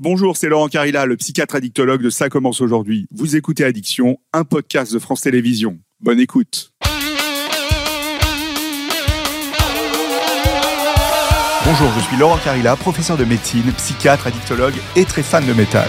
Bonjour, c'est Laurent Carilla, le psychiatre addictologue de Ça commence aujourd'hui. Vous écoutez Addiction, un podcast de France Télévisions. Bonne écoute. Bonjour, je suis Laurent Carilla, professeur de médecine, psychiatre, addictologue et très fan de métal.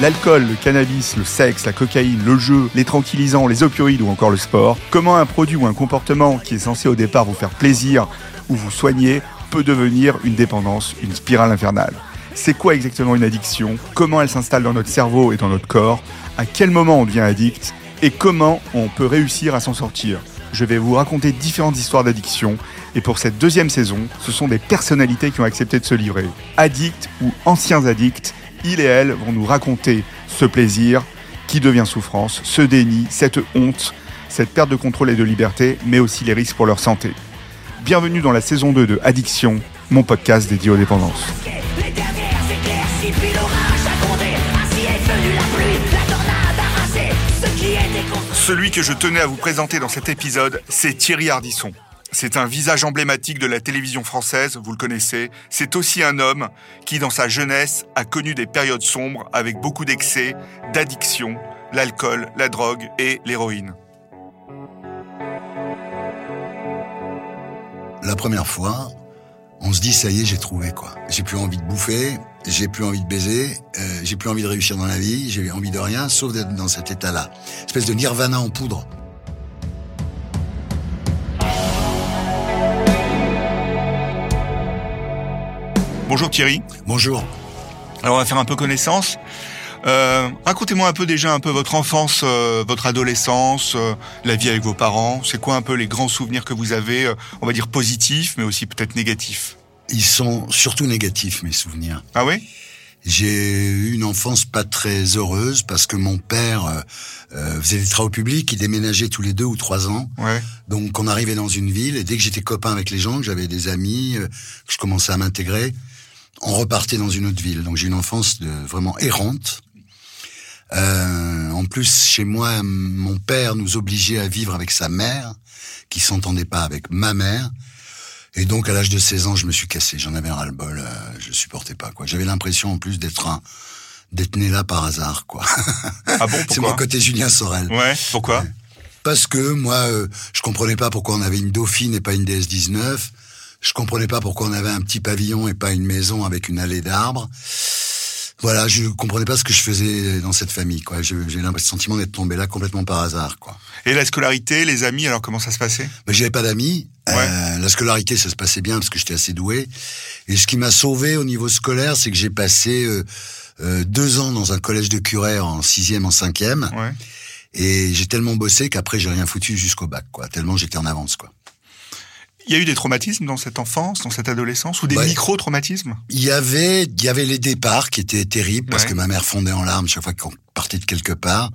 L'alcool, le cannabis, le sexe, la cocaïne, le jeu, les tranquillisants, les opioïdes ou encore le sport. Comment un produit ou un comportement qui est censé au départ vous faire plaisir ou vous soigner peut devenir une dépendance, une spirale infernale. C'est quoi exactement une addiction? Comment elle s'installe dans notre cerveau et dans notre corps? À quel moment on devient addict? Et comment on peut réussir à s'en sortir? Je vais vous raconter différentes histoires d'addiction et pour cette deuxième saison, ce sont des personnalités qui ont accepté de se livrer. Addicts ou anciens addicts, il et elle vont nous raconter ce plaisir qui devient souffrance, ce déni, cette honte, cette perte de contrôle et de liberté, mais aussi les risques pour leur santé. Bienvenue dans la saison 2 de Addiction, mon podcast dédié aux dépendances. Celui que je tenais à vous présenter dans cet épisode, c'est Thierry Ardisson. C'est un visage emblématique de la télévision française, vous le connaissez. C'est aussi un homme qui, dans sa jeunesse, a connu des périodes sombres avec beaucoup d'excès, d'addiction, l'alcool, la drogue et l'héroïne. La première fois, on se dit ça y est, j'ai trouvé quoi. J'ai plus envie de bouffer, j'ai plus envie de baiser, euh, j'ai plus envie de réussir dans la vie, j'ai envie de rien sauf d'être dans cet état-là. Espèce de nirvana en poudre. Bonjour Thierry. Bonjour. Alors on va faire un peu connaissance. Euh, Racontez-moi un peu déjà un peu votre enfance, euh, votre adolescence, euh, la vie avec vos parents. C'est quoi un peu les grands souvenirs que vous avez, euh, on va dire positifs, mais aussi peut-être négatifs. Ils sont surtout négatifs mes souvenirs. Ah oui J'ai eu une enfance pas très heureuse parce que mon père euh, euh, faisait des travaux publics, il déménageait tous les deux ou trois ans. Ouais. Donc on arrivait dans une ville et dès que j'étais copain avec les gens, que j'avais des amis, euh, que je commençais à m'intégrer, on repartait dans une autre ville. Donc j'ai une enfance de, vraiment errante. Euh, en plus, chez moi, mon père nous obligeait à vivre avec sa mère, qui s'entendait pas avec ma mère. Et donc, à l'âge de 16 ans, je me suis cassé. J'en avais un ras-le-bol. euh, je supportais pas, quoi. J'avais l'impression, en plus, d'être un, d'être né là par hasard, quoi. Ah bon C'est mon côté Julien Sorel. Ouais. Pourquoi? Parce que moi, euh, je comprenais pas pourquoi on avait une Dauphine et pas une DS-19. Je comprenais pas pourquoi on avait un petit pavillon et pas une maison avec une allée d'arbres. Voilà, je comprenais pas ce que je faisais dans cette famille, quoi. Je- J'ai le sentiment d'être tombé là complètement par hasard, quoi. Et la scolarité, les amis, alors comment ça se passait? Mais j'avais pas d'amis. Ouais. Euh, la scolarité, ça se passait bien parce que j'étais assez doué. Et ce qui m'a sauvé au niveau scolaire, c'est que j'ai passé euh, euh, deux ans dans un collège de curé en sixième, en cinquième. Ouais. Et j'ai tellement bossé qu'après, j'ai rien foutu jusqu'au bac, quoi. Tellement j'étais en avance, quoi. Il y a eu des traumatismes dans cette enfance, dans cette adolescence, ou des Ouais. micro-traumatismes? Il y avait, il y avait les départs qui étaient terribles parce Ouais. que ma mère fondait en larmes chaque fois qu'on partait de quelque part.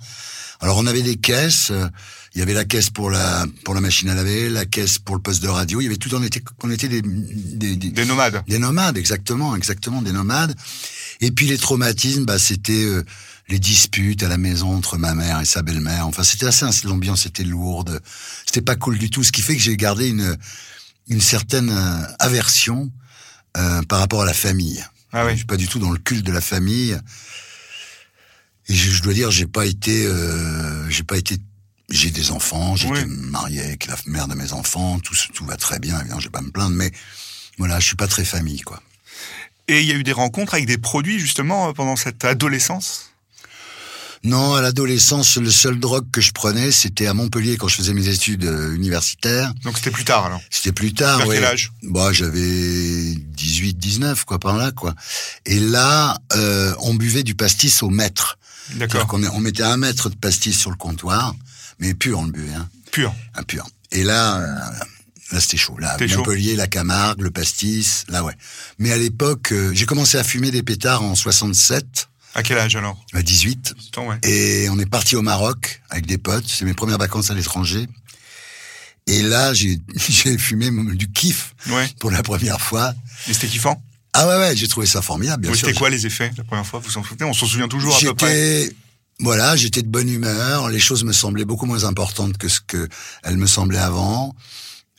Alors on avait des caisses. euh, Il y avait la caisse pour la pour la machine à laver, la caisse pour le poste de radio. Il y avait tout. On était on était des des, des, Des nomades des nomades, exactement, exactement des nomades. Et puis les traumatismes, bah c'était euh, les disputes à la maison entre ma mère et sa belle-mère. Enfin, c'était assez l'ambiance était lourde. C'était pas cool du tout. Ce qui fait que j'ai gardé une une certaine euh, aversion euh, par rapport à la famille. Ah oui. Je suis pas du tout dans le culte de la famille. Et je, je dois dire, j'ai pas été, euh, j'ai pas été, j'ai des enfants, j'ai Oui. été marié avec la mère de mes enfants, tout, tout va très bien, évidemment, je vais pas me plaindre, mais voilà, je suis pas très famille, quoi. Et il y a eu des rencontres avec des produits, justement, euh, pendant cette adolescence? Non, à l'adolescence, le seul drogue que je prenais, c'était à Montpellier quand je faisais mes études euh, universitaires. Donc c'était plus tard, alors. C'était plus tard, Vers ouais. quel âge? Bah, j'avais 18, 19, quoi, par là, quoi. Et là, euh, on buvait du pastis au mètre. D'accord. On mettait un mètre de pastis sur le comptoir, mais pur, on le buvait, hein. Pur. Un pur. Et là, euh, là, c'était chaud. Là, chaud. Montpellier, la Camargue, le pastis, là, ouais. Mais à l'époque, euh, j'ai commencé à fumer des pétards en 67, À quel âge, alors à 18. Attends, ouais. Et on est parti au Maroc avec des potes. C'est mes premières vacances à l'étranger. Et là, j'ai fumé du kiff Ouais. pour la première fois. Et c'était kiffant Ah ouais, ouais, j'ai trouvé ça formidable, bien Oui, sûr. C'était quoi les effets la première fois Vous vous en souvenez? On s'en souvient toujours à peu près. Voilà, j'étais de bonne humeur. Les choses me semblaient beaucoup moins importantes que ce que elles me semblaient avant.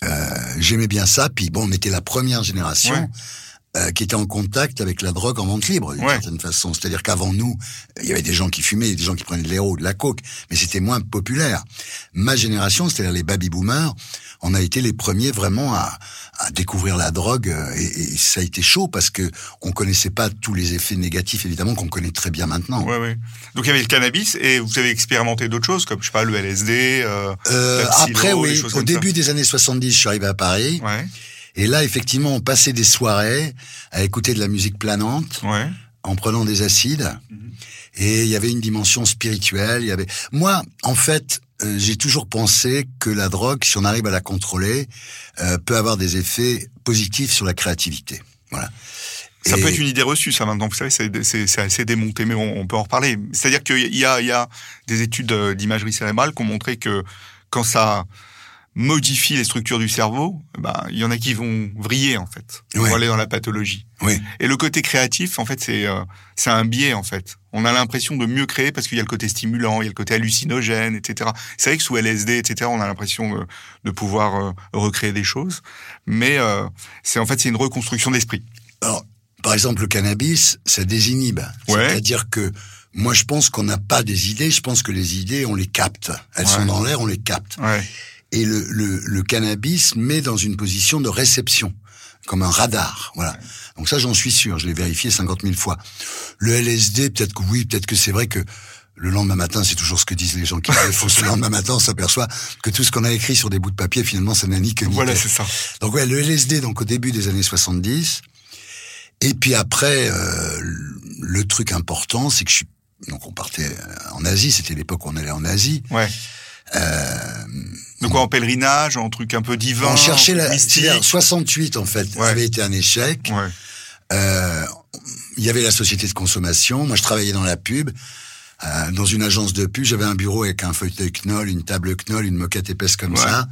Euh, J'aimais bien ça. Puis bon, on était la première génération Ouais. Euh, qui était en contact avec la drogue en vente libre, d'une Ouais. certaine façon. C'est-à-dire qu'avant nous, il y avait des gens qui fumaient, des gens qui prenaient de l'héros, de la coke, mais c'était moins populaire. Ma génération, c'est-à-dire les baby-boomers, on a été les premiers vraiment à, à découvrir la drogue, euh, et, et ça a été chaud parce que on connaissait pas tous les effets négatifs, évidemment, qu'on connaît très bien maintenant. Ouais, ouais. Donc il y avait le cannabis et vous avez expérimenté d'autres choses comme je sais pas le LSD. Euh, Euh, la psylo, après, oui, au ça. début des années 70, je suis arrivé à Paris. Ouais, Et là, effectivement, on passait des soirées à écouter de la musique planante, ouais. en prenant des acides. Et il y avait une dimension spirituelle. Il y avait. Moi, en fait, euh, j'ai toujours pensé que la drogue, si on arrive à la contrôler, euh, peut avoir des effets positifs sur la créativité. Voilà. Ça Et- peut être une idée reçue, ça maintenant. Vous savez, c'est- assez démonté, mais on, on peut en reparler. C'est-à-dire qu'il y a, il y a des études euh, d'imagerie cérébrale qui ont montré que quand ça modifie les structures du cerveau, ben, il y en a qui vont vriller en fait, vont aller dans la pathologie. Oui. Et le côté créatif, en fait, c'est euh, c'est un biais en fait. On a l'impression de mieux créer parce qu'il y a le côté stimulant, il y a le côté hallucinogène, etc. C'est vrai que sous LSD, etc., on a l'impression de, de pouvoir euh, recréer des choses, mais euh, c'est en fait c'est une reconstruction d'esprit. Alors, par exemple, le cannabis, ça désinhibe. Ouais. C'est-à-dire que moi, je pense qu'on n'a pas des idées. Je pense que les idées, on les capte. Elles Ouais. sont dans l'air, on les capte. Ouais. Et le, le, le cannabis met dans une position de réception, comme un radar. Voilà. Donc ça, j'en suis sûr. Je l'ai vérifié 50 000 fois. Le LSD, peut-être que oui, peut-être que c'est vrai que le lendemain matin, c'est toujours ce que disent les gens qui font. Le lendemain matin, on s'aperçoit que tout ce qu'on a écrit sur des bouts de papier, finalement, ça n'a ni que Voilà, c'est ça. Donc ouais, le LSD, donc au début des années 70. Et puis après, euh, le truc important, c'est que je suis... Donc on partait en Asie, c'était l'époque où on allait en Asie. Ouais. Euh, Donc quoi, en pèlerinage, en truc un peu divin, on cherchait la... mystique. c'est-à-dire 68 en fait, Ouais. avait été un échec. Ouais. Euh, il y avait la société de consommation. Moi, je travaillais dans la pub. Euh, dans une agence de pub, j'avais un bureau avec un fauteuil Knoll, une table Knoll, une moquette épaisse comme Ouais. ça.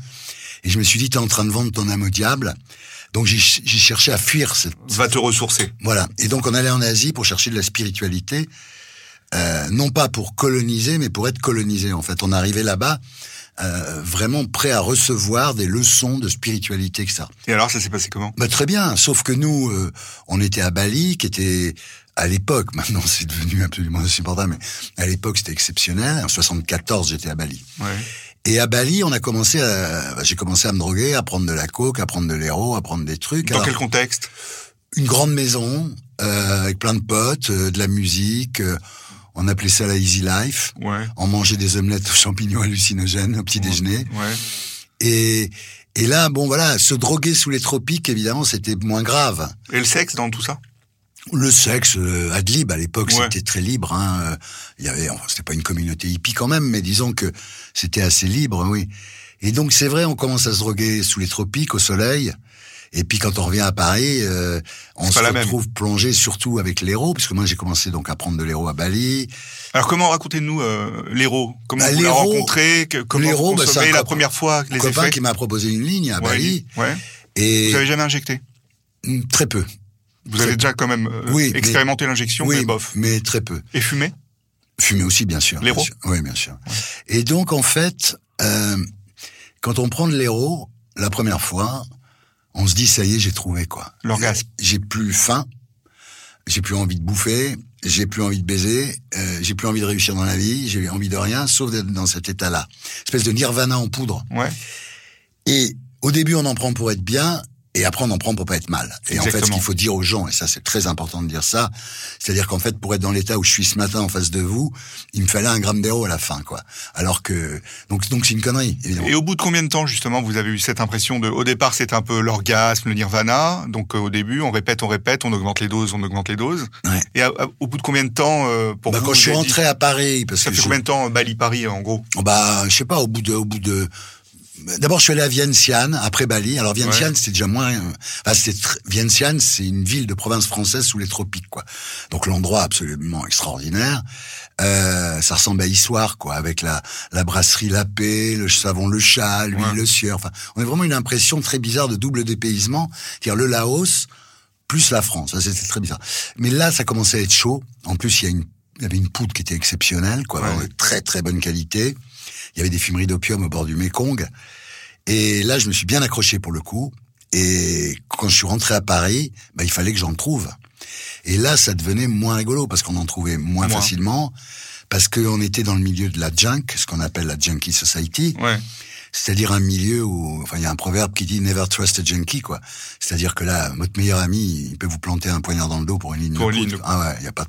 Et je me suis dit, t'es en train de vendre ton âme au diable. Donc j'ai j'ai cherché à fuir cette, Va te ressourcer. Voilà. Et donc on allait en Asie pour chercher de la spiritualité, euh, non pas pour coloniser, mais pour être colonisé. En fait, on arrivait là-bas euh, vraiment prêt à recevoir des leçons de spiritualité, etc. Et alors, ça s'est passé comment? Bah, très bien. Sauf que nous, euh, on était à Bali, qui était à l'époque, maintenant c'est devenu absolument insupportable, mais à l'époque c'était exceptionnel. En 74, j'étais à Bali. Ouais. Et à Bali, on a commencé à, bah, j'ai commencé à me droguer, à prendre de la coke, à prendre de l'héros, à prendre des trucs. Dans Alors, quel contexte? une grande maison euh, avec plein de potes, euh, de la musique. euh, on appelait ça la easy life. Ouais. On mangeait des omelettes aux champignons hallucinogènes au petit déjeuner. Ouais. Et, et là, bon voilà, se droguer sous les tropiques, évidemment, c'était moins grave. Et le sexe dans tout ça? Le sexe, euh, ad lib, à l'époque, Ouais. c'était très libre. Hein. euh, Il y avait, enfin, c'était pas une communauté hippie quand même, mais disons que c'était assez libre, oui. Et donc c'est vrai, on commence à se droguer sous les tropiques, au soleil. Et puis quand on revient à Paris, euh, on se retrouve plongé surtout avec l'héros, puisque moi j'ai commencé donc à prendre de l'héros à Bali. Alors comment racontez-nous euh, l'héros? Comment Bah, vous l'avez rencontré Comment vous bah, c'est consommez la première fois les copain effets? qui m'a proposé une ligne à Ouais, Bali. ouais. Et Vous avez jamais injecté? Mm, très peu. Vous avez déjà quand même euh, Oui, expérimenté l'injection, oui, mais bof. mais très peu. Et fumé Fumer aussi, bien sûr. L'héros? Oui, bien sûr. Et donc, en fait, euh, quand on prend de l'héros, la première fois, on se dit, ça y est, j'ai trouvé, quoi. L'orgasme. J'ai plus faim, j'ai plus envie de bouffer, j'ai plus envie de baiser, euh, j'ai plus envie de réussir dans la vie, j'ai envie de rien, sauf d'être dans cet état-là. Espèce de nirvana en poudre. Ouais. Et au début, on en prend pour être bien, et après, on en prend pour pas être mal. Et en fait, ce qu'il faut dire aux gens, et ça, c'est très important de dire ça, c'est-à-dire qu'en fait, pour être dans l'état où je suis ce matin en face de vous, il me fallait un gramme d'héros à la fin, quoi. Alors que, donc, donc c'est une connerie, évidemment. Et au bout de combien de temps justement vous avez eu cette impression de au départ c'est un peu l'orgasme, le nirvana, donc euh, au début on répète, on répète, on augmente les doses, on augmente les doses. Ouais. Et à- à- au bout de combien de temps euh, pour Bah, vous quand vous je suis dit- rentré à Paris, parce ça que fait je- combien de temps Bali Paris en gros? Bah, je sais pas, au bout de, au bout de. D'abord, je suis allé à Vientiane, après Bali. Alors, Vientiane, c'était déjà moins. euh, Enfin, c'était tr- Vientiane, c'est une ville de province française sous les tropiques, quoi. Donc, l'endroit absolument extraordinaire. Euh, ça ressemble à Issoire, quoi, avec la, la brasserie La Paix, le savon Le Chat, l'huile Ouais. Le Sieur. Enfin, on a vraiment une impression très bizarre de double dépaysement. C'est-à-dire le Laos plus la France. Ça, c'était très bizarre. Mais là, ça commençait à être chaud. En plus, il y a une, il y avait une poudre qui était exceptionnelle, quoi, Ouais. de très très bonne qualité. Il y avait des fumeries d'opium au bord du Mékong. Et là, je me suis bien accroché pour le coup. Et quand je suis rentré à Paris, bah, il fallait que j'en trouve. Et là, ça devenait moins rigolo parce qu'on en trouvait moins, Moins. facilement, parce qu'on était dans le milieu de la junk, ce qu'on appelle la junkie society, Ouais. C'est-à-dire un milieu où, enfin, il y a un proverbe qui dit never trust a junkie, quoi. C'est-à-dire que là, votre meilleur ami, il peut vous planter un poignard dans le dos pour une ligne Pour de ligne Ah ouais, il y a pas,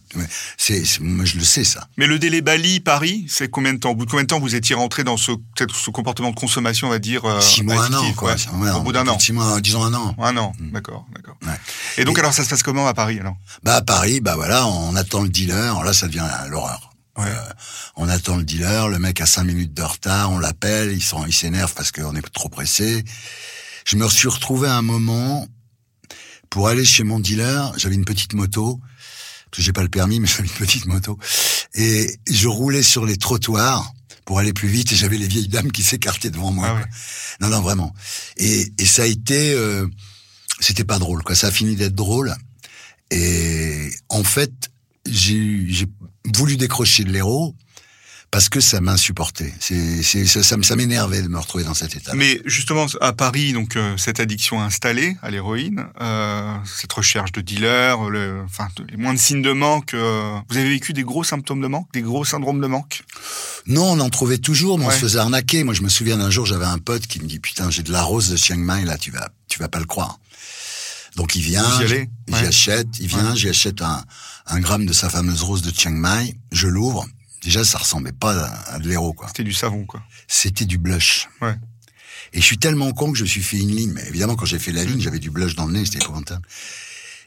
c'est, c'est- moi je le sais ça. Mais le délai Bali, Paris, c'est combien de temps? Au bout de combien de temps vous étiez rentré dans ce, peut-être ce comportement de consommation, on va dire euh, six mois, un an, quoi. ouais. Au bout d'un an. Six mois, disons un an. Un an, d'accord, d'accord. Ouais. Et donc Et- alors ça se passe comment à Paris alors? Bah à Paris, bah voilà, on attend le dealer. Alors là, ça devient l'horreur. Ouais. Euh, on attend le dealer, le mec a cinq minutes de retard, on l'appelle, il s'énerve parce qu'on est trop pressé. Je me suis retrouvé à un moment pour aller chez mon dealer. J'avais une petite moto, parce que j'ai pas le permis, mais j'avais une petite moto, et je roulais sur les trottoirs pour aller plus vite et j'avais les vieilles dames qui s'écartaient devant moi. Ah ouais. Non, non, vraiment. Et, et ça a été, euh, c'était pas drôle, quoi. Ça a fini d'être drôle. Et en fait, j'ai voulu décrocher de l'héros parce que ça m'insupportait. C'est, ça, ça, me- ça m'énervait de me retrouver dans cet état. Mais justement à Paris, donc euh, cette addiction installée à l'héroïne, euh, cette recherche de dealer, le, enfin de- les moindres signes de manque. euh, vous avez vécu des gros symptômes de manque, des gros syndromes de manque? Non, on en trouvait toujours, mais on se faisait arnaquer. Moi, je me souviens d'un jour, j'avais un pote qui me dit, putain, j'ai de la rose de Chiang Mai, là, tu vas, tu vas pas le croire. Donc il vient, y j'y Ouais. achète, il vient, j'y achète un, un gramme de sa fameuse rose de Chiang Mai, je l'ouvre. Déjà, ça ressemblait pas à, à de l'héros, quoi. C'était du savon quoi. C'était du blush. Ouais. Et je suis tellement con que je me suis fait une ligne. Mais évidemment, quand j'ai fait la ligne, j'avais du blush dans le nez, c'était épouvantable.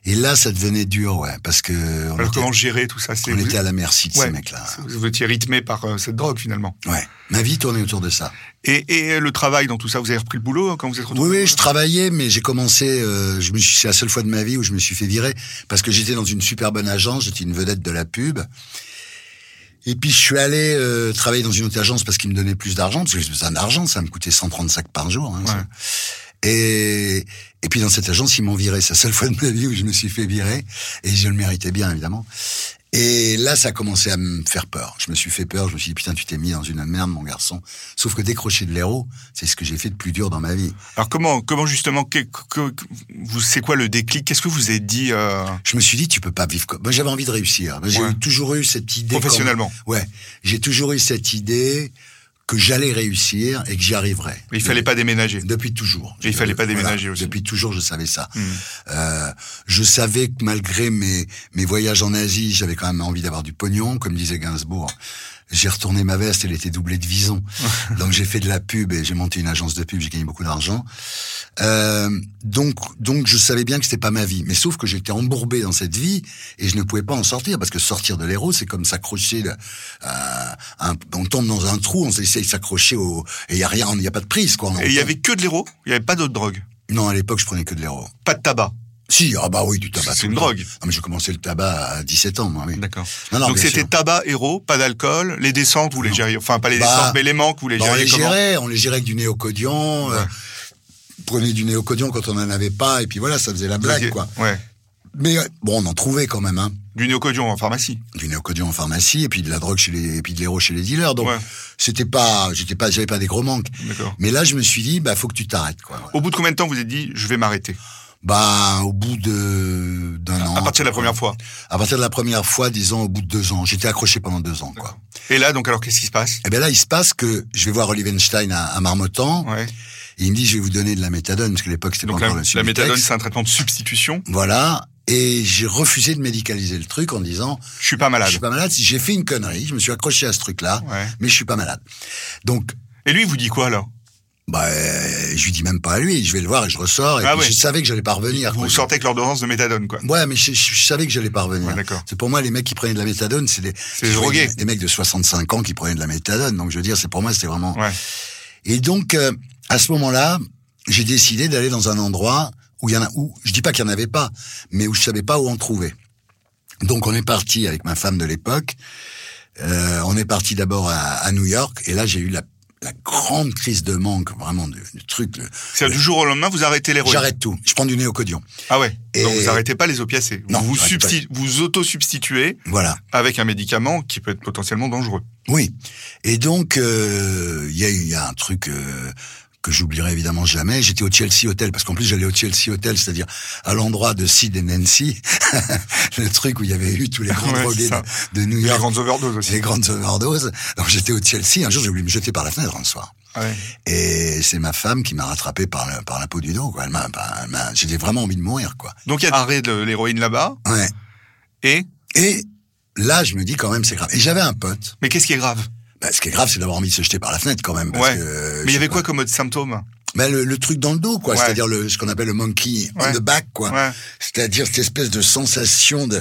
Et là, ça devenait dur, ouais, parce que on, Alors était, comment gérer tout ça on vous, était à la merci de Ouais. ces mecs-là. vous étiez rythmé par euh, cette drogue finalement. Ouais. Ma vie tournait autour de ça. Et, et le travail dans tout ça, vous avez repris le boulot quand vous êtes Oui, retrouvé oui, je travaillais, mais j'ai commencé. Euh, je me suis, c'est la seule fois de ma vie où je me suis fait virer parce que j'étais dans une super bonne agence, j'étais une vedette de la pub. Et puis je suis allé euh, travailler dans une autre agence parce qu'ils me donnaient plus d'argent, parce que j'ai besoin d'argent, ça me coûtait 130 sacs par jour. Hein, ça. Et, et puis dans cette agence, ils m'ont viré. C'est la seule fois de ma vie où je me suis fait virer. Et je le méritais bien, évidemment. Et là, ça a commencé à me faire peur. Je me suis fait peur. Je me suis dit, putain, tu t'es mis dans une merde, mon garçon. Sauf que décrocher de l'héros, c'est ce que j'ai fait de plus dur dans ma vie. Alors comment, comment justement, que, que- c'est quoi le déclic? Qu'est-ce que vous avez dit euh, Je me suis dit, tu peux pas vivre comme. Moi, j'avais envie de réussir. J'ai Ouais. toujours eu cette idée. professionnellement comme- Ouais. J'ai toujours eu cette idée que j'allais réussir et que j'y arriverais. Mais il fallait pas déménager. Depuis toujours. Et il fallait pas Voilà. déménager aussi. Depuis toujours, je savais ça. Hmm. Euh, je savais que malgré mes, mes voyages en Asie, j'avais quand même envie d'avoir du pognon, comme disait Gainsbourg. J'ai retourné ma veste, elle était doublée de vison. donc j'ai fait de la pub et j'ai monté une agence de pub, j'ai gagné beaucoup d'argent. Euh, donc, donc je savais bien que c'était pas ma vie. Mais sauf que j'étais embourbé dans cette vie et je ne pouvais pas en sortir parce que sortir de l'héros, c'est comme s'accrocher. à un- on tombe dans un trou, on essaye de s'accrocher au et il y a rien, il y a pas de prise quoi. Et il y avait que de l'héros? Il y avait pas d'autres drogues? Non, à l'époque, je prenais que de l'héros. Pas de tabac? Si, ah bah oui, du tabac. C'est une drogue. Ah, mais j'ai commencé le tabac à 17 ans, moi, oui. D'accord. Donc c'était tabac, héros, pas d'alcool, les descentes, vous les gériez, enfin pas les Bah, descentes, mais les manques, vous les Bah, on les gérait, on les gérait avec du néocodion. euh, Ouais. prenait du néocodion quand on en avait pas, et puis voilà, ça faisait la blague, quoi. Ouais. Mais euh, bon, on en trouvait quand même, hein. Du néocodion en pharmacie. Du néocodion en pharmacie, et puis de la drogue chez les, et puis de l'héros chez les dealers. Donc, Ouais. c'était pas, j'étais pas, j'avais pas des gros manques. Mais là, je me suis dit, bah, faut que tu t'arrêtes, quoi. Au bout de combien de temps vous êtes dit, je vais m'arrêter? Bah, au bout de, d'un an. À partir de la première fois. À partir de la première fois, disons, au bout de deux ans. J'étais accroché pendant deux ans, quoi. Et là, donc alors qu'est-ce qui se passe? Eh bien là, il se passe que je vais voir Oliver Einstein à, à Marmottan, Ouais. et il me dit, je vais vous donner de la méthadone, parce que à l'époque, c'était pas encore la, le la méthadone, c'est un traitement de substitution. Voilà. Et j'ai refusé de médicaliser le truc en disant, Je suis pas malade. je suis pas malade, si j'ai fait une connerie, je me suis accroché à ce truc-là, Ouais. mais je suis pas malade. Donc, Et lui, il vous dit quoi alors? Bah, euh, je lui dis même pas à lui, je vais le voir et je ressors, et Ah puis ouais. je savais que j'allais pas revenir. Vous quoi. sortez avec l'ordonnance de méthadone, quoi. Ouais, mais je, je savais que j'allais pas revenir. Ouais, d'accord. c'est pour moi, les mecs qui prenaient de la méthadone, c'est des, C'est des des mecs de 65 ans qui prenaient de la méthadone. Donc, je veux dire, c'est pour moi, c'était vraiment, Ouais. Et donc, euh, à ce moment-là, j'ai décidé d'aller dans un endroit où il y en a, où, je dis pas qu'il y en avait pas, mais où je savais pas où en trouver. Donc, on est parti avec ma femme de l'époque. Euh, on est parti d'abord à, à New York, et là, j'ai eu la, la grande crise de manque, vraiment, du, du truc. C'est du jour au lendemain, vous arrêtez l'héroïne. J'arrête tout. Je prends du néocodion. Ah ouais. Et- Donc vous arrêtez pas les opiacés. Non, vous vous, auto-substituez Voilà. avec un médicament qui peut être potentiellement dangereux. Oui. Et donc, euh, il y, a, eu- il y a un truc euh, que j'oublierai évidemment jamais. J'étais au Chelsea Hotel parce qu'en plus j'allais au Chelsea Hotel, c'est-à-dire à, l'endroit de Sid et Nancy, le truc où il y avait eu tous les grands Ouais, drogués de, de New Les York, grandes overdoses aussi. les grandes overdoses. Donc j'étais au Chelsea. Un jour, j'ai voulu me jeter par la fenêtre un soir. Ouais. Et c'est ma femme qui m'a rattrapé par, le- par la peau du dos. Quoi. Elle m'a, bah, elle m'a- j'avais vraiment envie de mourir, quoi. Donc il y a arrêt de l'héroïne là-bas. Ouais. Et Et là, je me dis quand même, c'est grave. Et j'avais un pote. mais qu'est-ce qui est grave? Bah, ce qui est grave, c'est d'avoir envie de se jeter par la fenêtre quand même. Parce Ouais. que, Mais il y avait quoi comme autre symptôme? Bah, le, le truc dans le dos, quoi. Ouais. C'est-à-dire le, ce qu'on appelle le monkey Ouais. on the back, quoi. Ouais. C'est-à-dire cette espèce de sensation de,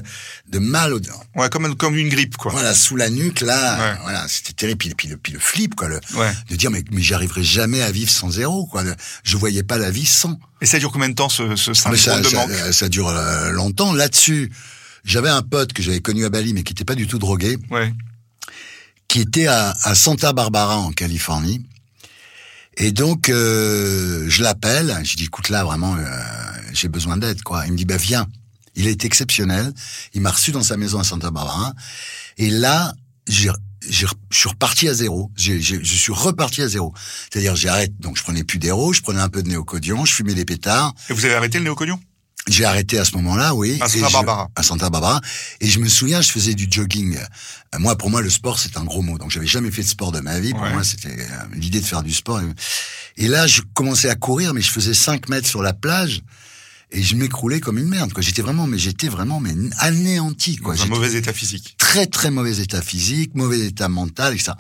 de mal au, Ouais, comme comme une grippe quoi. voilà, sous la nuque, là. Ouais. Voilà, c'était terrible. Puis, puis, le, puis le flip, quoi. Le, Ouais. de dire, mais, mais j'y arriverai jamais à vivre sans zéro, quoi. Je voyais pas la vie sans. Et ça dure combien de temps ce, ce syndrome ça, de ça, manque? ça dure euh, longtemps. Là-dessus, j'avais un pote que j'avais connu à Bali, mais qui était pas du tout drogué, Ouais. Qui était à, à Santa Barbara, en Californie. Et donc, euh, je l'appelle, je dis, écoute, là, vraiment, euh, j'ai besoin d'aide, quoi. Il me dit, bah, viens. Il est exceptionnel. Il m'a reçu dans sa maison à Santa Barbara. Et là, j'ai, je suis reparti à zéro. Je suis reparti à zéro. C'est-à-dire, j'ai arrêté, donc je prenais plus d'héros, je prenais un peu de néocodion, je fumais des pétards. Et vous avez arrêté le néocognon J'ai arrêté à ce moment-là, oui. À Santa je- Barbara. à Santa Barbara. Et je me souviens, je faisais du jogging. Euh, Moi, pour moi, le sport, c'est un gros mot. Donc, j'avais jamais fait de sport de ma vie. Pour Ouais. moi, c'était euh, l'idée de faire du sport. Et là, je commençais à courir, mais je faisais 5 mètres sur la plage. Et je m'écroulais comme une merde, quoi. J'étais vraiment, mais j'étais vraiment, mais anéanti, quoi. Dans un mauvais état physique. très, très mauvais état physique, mauvais état mental, etc.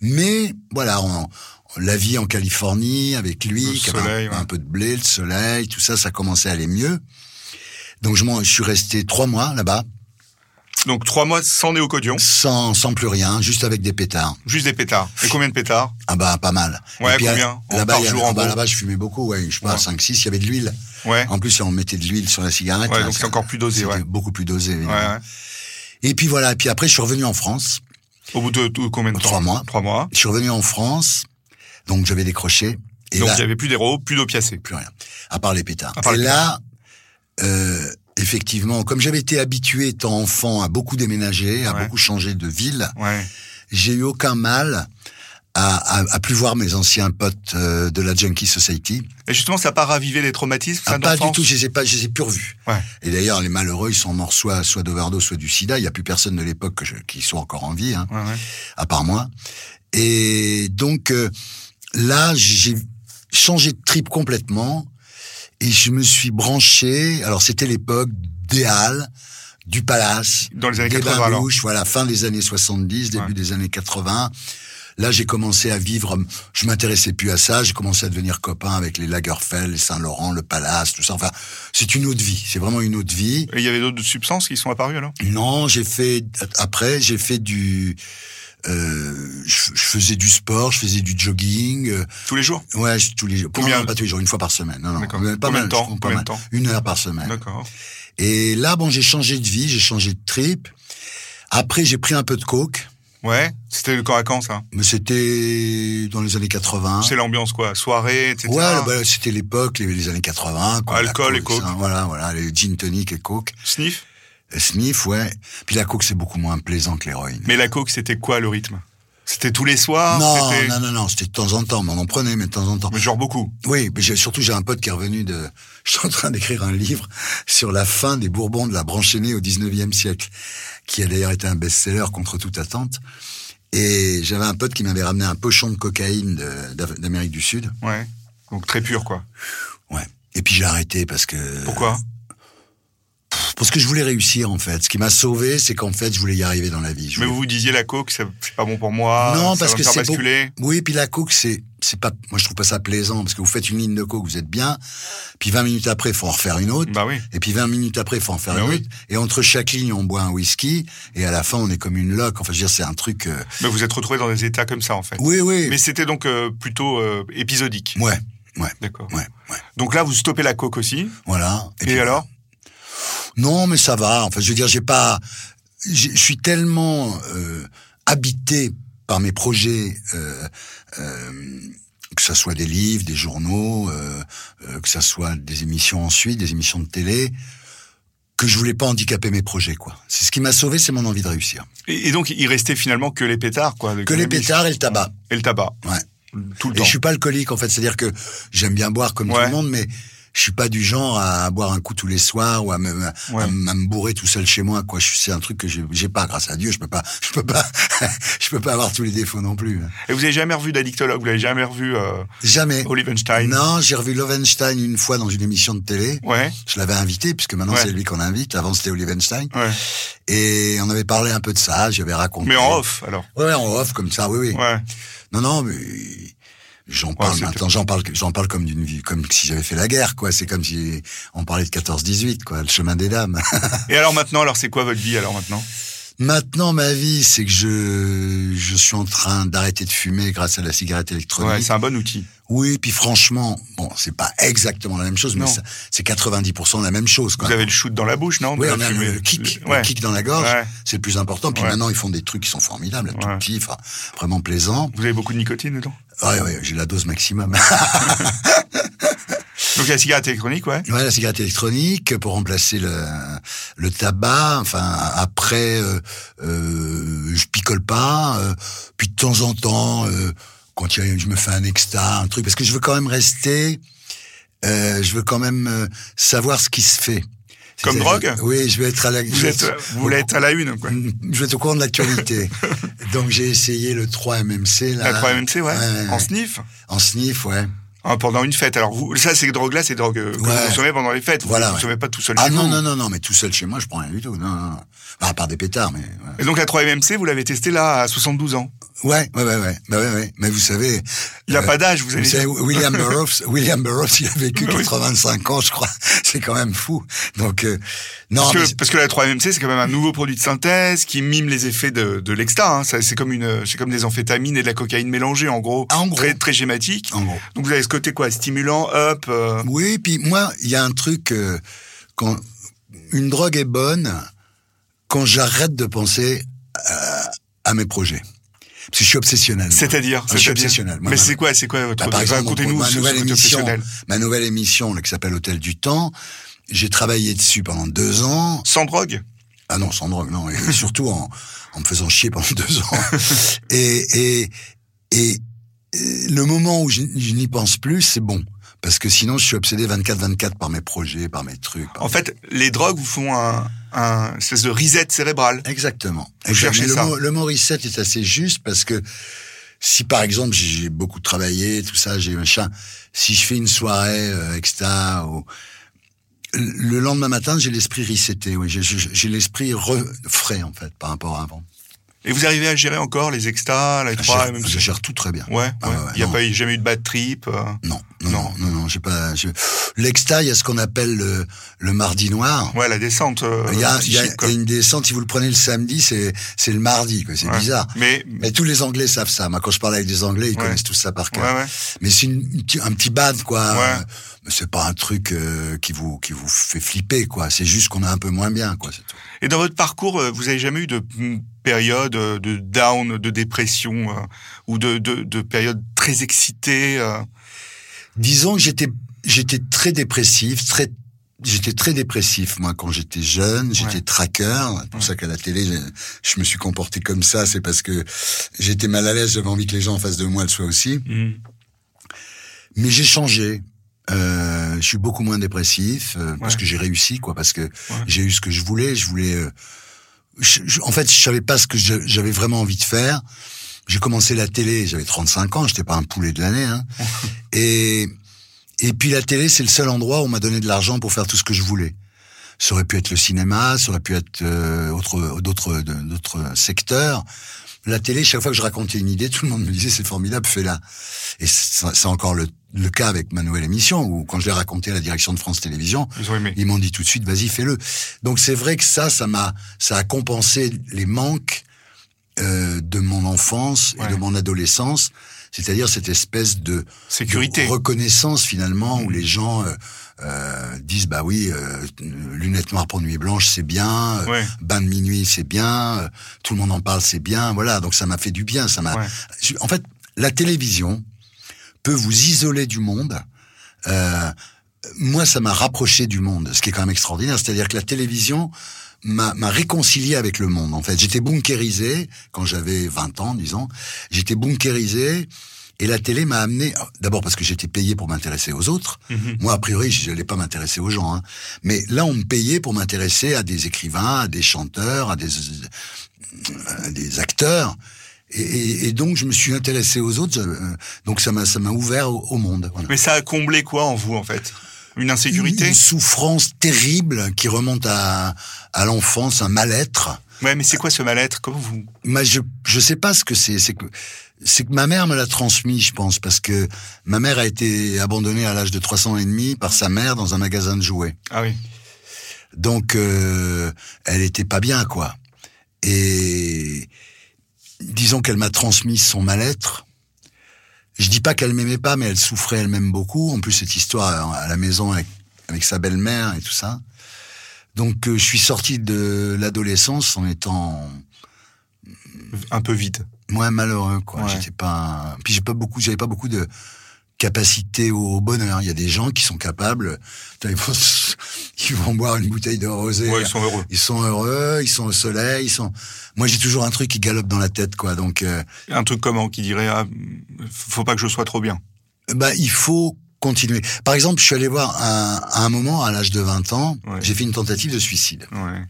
Mais, voilà, on- la vie en Californie, avec lui, Le un- soleil, un, ouais. peu de blé, le soleil, tout ça, ça commençait à aller mieux. Donc, je, je suis resté trois mois là-bas, Donc trois mois sans néocodion, sans, sans plus rien, juste avec des pétards. juste des pétards. Et combien de pétards? Ah bah, pas mal. Ouais, Et puis, combien? euh, Là-bas, Par il y avait- jour, en ah bah, gros là-bas, je fumais beaucoup, ouais, je sais pas, Ouais. 5, 6, il y avait de l'huile. Ouais. En plus, on mettait de l'huile sur la cigarette. Ouais, là, donc c'est encore plus dosé, ouais. Beaucoup plus dosé, Ouais, évidemment. ouais. Et puis voilà, et puis après, je suis revenu en France. Au bout de, de combien de temps? Trois mois. Trois mois. Je suis revenu en France, donc j'avais décroché. Et donc là, il y avait plus d'héros, plus d'opiacés. plus rien, à part les pétards. À part et les là, euh, effectivement, comme j'avais été habitué, étant enfant, à beaucoup déménager, à Ouais. beaucoup changer de ville, Ouais. j'ai eu aucun mal à, à, à plus voir mes anciens potes euh, de la Junkie Society. Et justement, ça n'a pas ravivé les traumatismes Ah, ça, pas du tout, je les ai pas, je les ai plus revus. Ouais. Et d'ailleurs, les malheureux, ils sont morts soit, soit d'overdose, soit du sida. Il n'y a plus personne de l'époque qui soit encore en vie, hein, Ouais, ouais. à part moi. Et donc, euh, là, j'ai changé de trip complètement. Et je me suis branché. Alors, c'était l'époque des Halles, du Palace, Dans les années des 80, bains alors. voilà, fin des années 70, début Ouais. des années 80. Là, j'ai commencé à vivre, je m'intéressais plus à ça, j'ai commencé à devenir copain avec les Lagerfeld, les Saint-Laurent, le Palace, tout ça. Enfin, c'est une autre vie, c'est vraiment une autre vie. Et il y avait d'autres substances qui sont apparues alors? Non, j'ai fait, après, j'ai fait du, euh, je, je faisais du sport, je faisais du jogging, euh, Tous les jours ouais, je- tous les jours. Combien Non, pas tous les jours, une fois par semaine. Non, non, pas Combien mal, de temps pas mal. temps Une heure par semaine. D'accord. Et là, bon, j'ai changé de vie, j'ai changé de trip. Après, j'ai pris un peu de coke, Ouais. C'était le corps à quand ça mais c'était dans les années 80. C'est l'ambiance quoi Soirée, etc. Ouais, bah, c'était l'époque, les, les années 80. Quoi, Alcool et coke. voilà, voilà, les gin tonic et coke. Sniff sniff, ouais. Puis la coke, c'est beaucoup moins plaisant que l'héroïne. Mais la coke, c'était quoi le rythme? C'était tous les soirs? Non, non, non, non, c'était de temps en temps, mais on en prenait, mais de temps en temps. Mais genre beaucoup? Oui, mais j'ai- surtout j'ai un pote qui est revenu de... Je suis en train d'écrire un livre sur la fin des Bourbons de la branche aînée au 19e siècle, qui a d'ailleurs été un best-seller contre toute attente. Et j'avais un pote qui m'avait ramené un pochon de cocaïne d'Amérique du Sud. Ouais. Donc très pur quoi. Ouais. Et puis j'ai arrêté parce que... Pourquoi? Parce que je voulais réussir, en fait. Ce qui m'a sauvé, c'est qu'en fait, je voulais y arriver dans la vie. Je Mais voulais- vous vous disiez la coke, c'est pas bon pour moi. Non, ça parce va que c'est beau. basculer. Oui, puis la coke, c'est, c'est pas, moi je trouve pas ça plaisant, parce que vous faites une ligne de coke, vous êtes bien, puis 20 minutes après, faut en refaire une autre, Bah oui. et puis 20 minutes après, faut en faire Bah une oui. autre, et entre chaque ligne, on boit un whisky, et à la fin, on est comme une loque, enfin, je veux dire, c'est un truc, euh, Mais vous êtes retrouvé dans des états comme ça en fait. oui, oui, Mais c'était donc euh, plutôt euh, épisodique. ouais, ouais, D'accord. ouais, ouais, Donc là, vous stoppez la coke aussi. voilà. Et, puis, alors? Non, mais ça va, enfin, je veux dire, j'ai pas, je suis tellement, euh, habité par mes projets, euh, euh, que ça soit des livres, des journaux, que ça soit des émissions ensuite, des émissions de télé, que je voulais pas handicaper mes projets, quoi. C'est ce qui m'a sauvé, c'est mon envie de réussir. et, et donc, il restait finalement que les pétards, quoi. Que les pétards et le tabac. Et le tabac. Ouais. tout le Et temps. je suis pas alcoolique en fait, c'est-à-dire que j'aime bien boire comme tout le monde, mais je suis pas du genre à boire un coup tous les soirs ou à me, à, Ouais. m- à me bourrer tout seul chez moi. Quoi, c'est un truc que j'ai pas, grâce à Dieu. Je peux pas, je peux pas, je peux pas avoir tous les défauts non plus. hein. Et vous avez jamais revu d'addictologue, vous l'avez jamais revu euh, Jamais. Olivenstein? Non, j'ai revu Lovenstein une fois dans une émission de télé. Ouais, Je l'avais invité puisque maintenant Ouais. c'est lui qu'on invite. Avant c'était Olivenstein ouais. et on avait parlé un peu de ça. J'avais raconté. Mais en off, alors. Ouais, en off comme ça. Oui, oui. Ouais. Non, non, mais j'en parle maintenant. J'en parle, j'en parle comme d'une vie, comme si j'avais fait la guerre, quoi. C'est comme si on parlait de 14-18, quoi. Le chemin des dames. Et alors maintenant, alors c'est quoi votre vie alors maintenant? Maintenant, ma vie, c'est que je, je suis en train d'arrêter de fumer grâce à la cigarette Ouais, électronique. c'est un bon outil. oui, puis franchement, bon, c'est pas exactement la même chose, mais Non. c'est 90% la même chose, quoi. Vous avez le shoot dans la bouche, non? Oui, De on a le kick, Ouais. le kick dans la gorge, Ouais. c'est le plus important. Puis Ouais. maintenant, ils font des trucs qui sont formidables, tout Ouais. petits, enfin, vraiment plaisants. Vous avez beaucoup de nicotine dedans? Ouais, ouais, j'ai la dose maximum. Donc la cigarette électronique, ouais. Ouais, la cigarette électronique pour remplacer le, le tabac. Enfin, après, euh, euh, je picole pas. euh, puis de temps en temps, quand il y a- je me fais un extra, un truc, parce que je veux quand même rester. je veux quand même savoir ce qui se fait. Comme drogue Oui, je vais être à la. Vous êtes, vous voulez être à la une, quoi. je vais être au courant de l'actualité. Donc j'ai essayé le 3-MMC là. La 3MMC, ouais. Ouais, En sniff En sniff, ouais. Ah, Pendant une fête. Alors, vous, ça, ces drogues-là, c'est des drogues euh, que Ouais. vous consommez pendant les fêtes. Vous Voilà, ne ouais. consommez pas tout seul Ah chez non, vous. non, non, non, mais tout seul chez moi, je prends rien du tout. Non, non, non. À part des pétards, mais. ouais. Et donc la 3MMC, vous l'avez testée là à 72 ans. Ouais, ouais, ouais, ouais. Bah ouais, ouais. Mais vous savez. Il n'y a euh, pas d'âge, vous Vous allez savez. William Burroughs, William Burroughs, il a vécu Oui. 85 ans, je crois. C'est quand même fou. Donc, euh, non, Parce que, c'est- parce que la 3MMC, c'est quand même un nouveau produit de synthèse qui mime les effets de, de l'exta. Hein. C'est comme une, c'est comme des amphétamines et de la cocaïne mélangées, en gros. Ah, en gros. Très, très schématique. en gros. Donc vous avez ce côté quoi, stimulant, up. euh, Oui, puis moi, il y a un truc, euh, quand une drogue est bonne, quand j'arrête de penser à, à mes projets. Parce que je suis obsessionnel. C'est-à-dire, Ah, je suis obsessionnel. moi, Mais c'est quoi, c'est quoi votre Bah, par exemple, Racontez-nous ma ce- ce nouvelle émission, ma nouvelle émission là, qui s'appelle Hôtel du Temps, j'ai travaillé dessus pendant deux ans. Sans drogue. Ah non, sans drogue, non. Et surtout en, en me faisant chier pendant deux ans. Et, et, et le moment où je, je n'y pense plus, c'est bon. Parce que sinon, je suis obsédé 24-24 par mes projets, par mes trucs. par- En fait, les drogues vous font un, un espèce de reset cérébral. Exactement. Vous cherchez le ça. mot, le mot reset est assez juste parce que si par exemple j'ai beaucoup travaillé, tout ça, j'ai machin, si je fais une soirée euh, extra, ou, le lendemain matin j'ai l'esprit reseté, oui, j'ai- l'esprit frais en fait par rapport à avant. Et vous arrivez à gérer encore les extas, les Je trois, gère, même je si- gère tout très bien. Ouais, ouais. Ah ouais, Il n'y a non. pas eu, jamais eu de bad trip. euh. Non, non, Non. non, non, j'ai pas. je- L'exta, il y a ce qu'on appelle le, le mardi noir. Ouais, la descente. euh, Il y a, il y a- il y a une descente. Si vous le prenez le samedi, c'est c'est le mardi. C'est Ouais. bizarre. Mais, Mais tous les Anglais savent ça. Moi, quand je parle avec des Anglais, ils connaissent tout ça par cœur. ouais, ouais. Mais c'est un petit bad, quoi. C'est pas un truc euh, qui vous qui vous fait flipper, quoi. C'est juste qu'on est un peu moins bien, quoi. Tout. Et dans votre parcours, euh, vous avez jamais eu de mm, période euh, de down, de dépression, euh, ou de, de, de période très excitée euh, Disons que j'étais j'étais très dépressif, très J'étais très dépressif, moi, quand j'étais jeune. J'étais Ouais. tracker. C'est pour ça qu'à la télé, je, je me suis comporté comme ça. C'est parce que j'étais mal à l'aise. J'avais envie que les gens en face de moi le soient aussi. Mais j'ai changé. Euh, je suis beaucoup moins dépressif euh, parce que j'ai réussi, quoi. Parce que j'ai eu ce que je voulais. Je voulais. euh, je- je- en fait, je savais pas ce que j'avais vraiment envie de faire. J'ai commencé la télé. J'avais 35 ans. J'étais pas un poulet de l'année. Hein. et et puis la télé, c'est le seul endroit où on m'a donné de l'argent pour faire tout ce que je voulais. Ça aurait pu être le cinéma, ça aurait pu être euh, autre, d'autres, d'autres secteurs. La télé, chaque fois que je racontais une idée, tout le monde me disait c'est formidable, fais-la. Et c'est encore le, le cas avec ma nouvelle émission où quand je l'ai raconté à la direction de France Télévisions, Ils m'ont dit tout de suite vas-y fais-le. Donc c'est vrai que ça, ça m'a, ça a compensé les manques euh, de mon enfance Ouais. et de mon adolescence, c'est-à-dire cette espèce de Sécurité. de reconnaissance finalement où les gens euh, euh, disent bah oui euh, lunettes noires pour nuit blanche c'est bien euh, Ouais. bain de minuit c'est bien euh, tout le monde en parle c'est bien voilà donc ça m'a fait du bien ça m'a Ouais. En fait la télévision peut vous isoler du monde euh, moi ça m'a rapproché du monde ce qui est quand même extraordinaire c'est-à-dire que la télévision m'a m'a réconcilié avec le monde en fait j'étais bunkérisé quand j'avais 20 ans disons j'étais bunkérisé Et la télé m'a amené, d'abord parce que j'étais payé pour m'intéresser aux autres. Mhm. Moi, a priori, je n'allais pas m'intéresser aux gens. hein. Mais là, on me payait pour m'intéresser à des écrivains, à des chanteurs, à des, à des acteurs. Et, et- et donc, je me suis intéressé aux autres. euh, donc, ça m'a, ça m'a ouvert au, au monde. Voilà. Mais ça a comblé quoi en vous, en fait? Une insécurité? Une souffrance terrible qui remonte à, à l'enfance, un mal-être. Ouais, mais c'est quoi ce mal-être? Comment vous Mais je je sais pas ce que c'est. C'est que c'est que ma mère me l'a transmis, je pense, parce que ma mère a été abandonnée à l'âge de 3 ans et demi par sa mère dans un magasin de jouets. Ah oui. Donc euh, elle était pas bien, quoi. Et disons qu'elle m'a transmis son mal-être. Je dis pas qu'elle m'aimait pas, mais elle souffrait elle-même beaucoup. En plus, cette histoire à la maison avec, avec sa belle-mère et tout ça. Donc, euh, je suis sorti de l'adolescence en étant Un peu vide. Moins malheureux, quoi. Ouais. J'étais pas. Puis j'ai pas beaucoup, j'avais pas beaucoup de capacité au bonheur. Il y a des gens qui sont capables. Ils vont, ils vont boire une bouteille de rosé. Ouais, ils sont heureux. Ils sont heureux, ils sont au soleil, ils sont. Moi, j'ai toujours un truc qui galope dans la tête, quoi. Donc, euh, Un truc comment Qui dirait ah, faut pas que je sois trop bien. bah, il faut continuer. Par exemple, je suis allé voir un- à un moment, à l'âge de 20 ans, Ouais. j'ai fait une tentative de suicide. Ouais.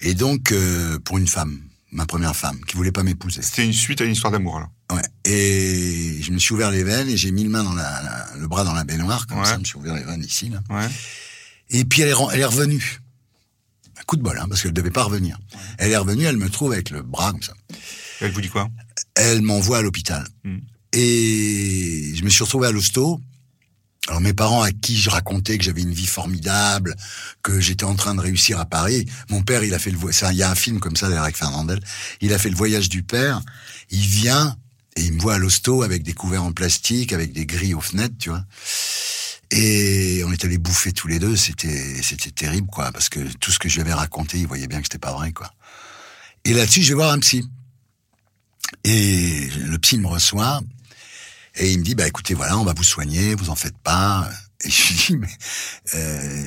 Et donc, euh, pour une femme, ma première femme, qui voulait pas m'épouser. C'était une suite à une histoire d'amour, là. Ouais. Et je me suis ouvert les veines et j'ai mis le main dans la, la- le bras dans la baignoire, comme Ouais. ça, je me suis ouvert les veines ici, là. Ouais. Et puis elle est, elle est revenue. Un coup de bol, hein, parce qu'elle devait pas revenir. Elle est revenue, elle me trouve avec le bras comme ça. Elle vous dit quoi? Elle m'envoie à l'hôpital. Mm. Et je me suis retrouvé à l'hosto. Alors mes parents à qui je racontais que j'avais une vie formidable, que j'étais en train de réussir à Paris. Mon père, il a fait le voyage. Il y a un film comme ça d'Eric Fernandel. Il a fait le voyage du père. Il vient et il me voit à l'hosto avec des couverts en plastique, avec des grilles aux fenêtres, tu vois. Et on est allés bouffer tous les deux. C'était c'était terrible, quoi, parce que tout ce que je lui avais raconté, il voyait bien que c'était pas vrai, quoi. Et là-dessus, je vais voir un psy. Et le psy me reçoit et il me dit bah écoutez voilà on va vous soigner vous en faites pas et je lui dis mais euh,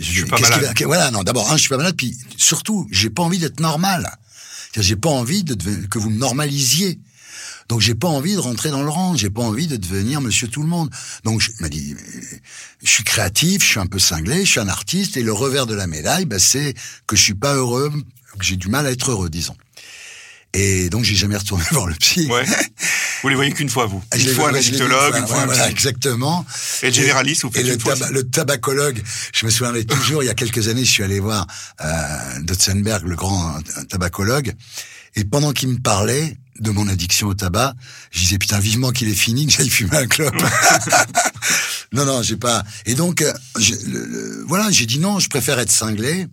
je, suis pas malade. va- voilà non d'abord un je suis pas malade puis surtout j'ai pas envie d'être normal j'ai pas envie de que vous me normalisiez donc j'ai pas envie de rentrer dans le rang, j'ai pas envie de devenir monsieur tout le monde. Donc je il m'a dit je suis créatif, je suis un peu cinglé, je suis un artiste et le revers de la médaille bah, c'est que je suis pas heureux, que j'ai du mal à être heureux disons. Et donc j'ai jamais retourné voir le psy. Ouais. vous les voyez qu'une fois, vous. Je Une fois un fois, une fois un voilà, psy. exactement. Et le généraliste, vous Et faites le, une fois taba- le tabacologue, je me souviendrai toujours, il y a quelques années, je suis allé voir euh, Dotzenberg, le grand tabacologue, et pendant qu'il me parlait de mon addiction au tabac, je disais putain vivement qu'il est fini, que j'aille fumer un clope. non, non, j'ai pas. Et donc, euh, je- le- le- voilà, j'ai dit non, je préfère être cinglé,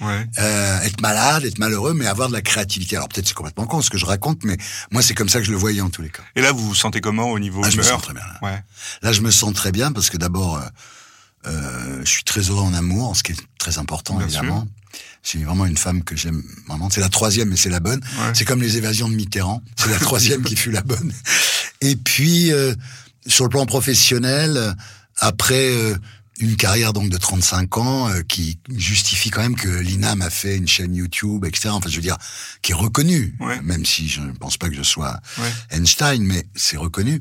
Ouais. euh, être malade, être malheureux, mais avoir de la créativité. Alors peut-être c'est complètement con ce que je raconte, mais moi c'est comme ça que je le voyais en tous les cas. Et là, vous vous sentez comment au niveau Ah, je me sens très bien. Là. Ouais. Là, je me sens très bien parce que d'abord, euh, euh, je suis très heureux en amour, ce qui est très important Bien évidemment. C'est vraiment une femme que j'aime vraiment. C'est la troisième, mais c'est la bonne. Ouais. C'est comme les évasions de Mitterrand. C'est la troisième qui fut la bonne. Et puis, euh, sur le plan professionnel, euh, après euh, une carrière donc de 35 ans euh, qui justifie quand même que l'INAM a fait une chaîne YouTube, etc. Enfin, je veux dire, qui est reconnue, Ouais. même si je ne pense pas que je sois Ouais. Einstein, mais c'est reconnu.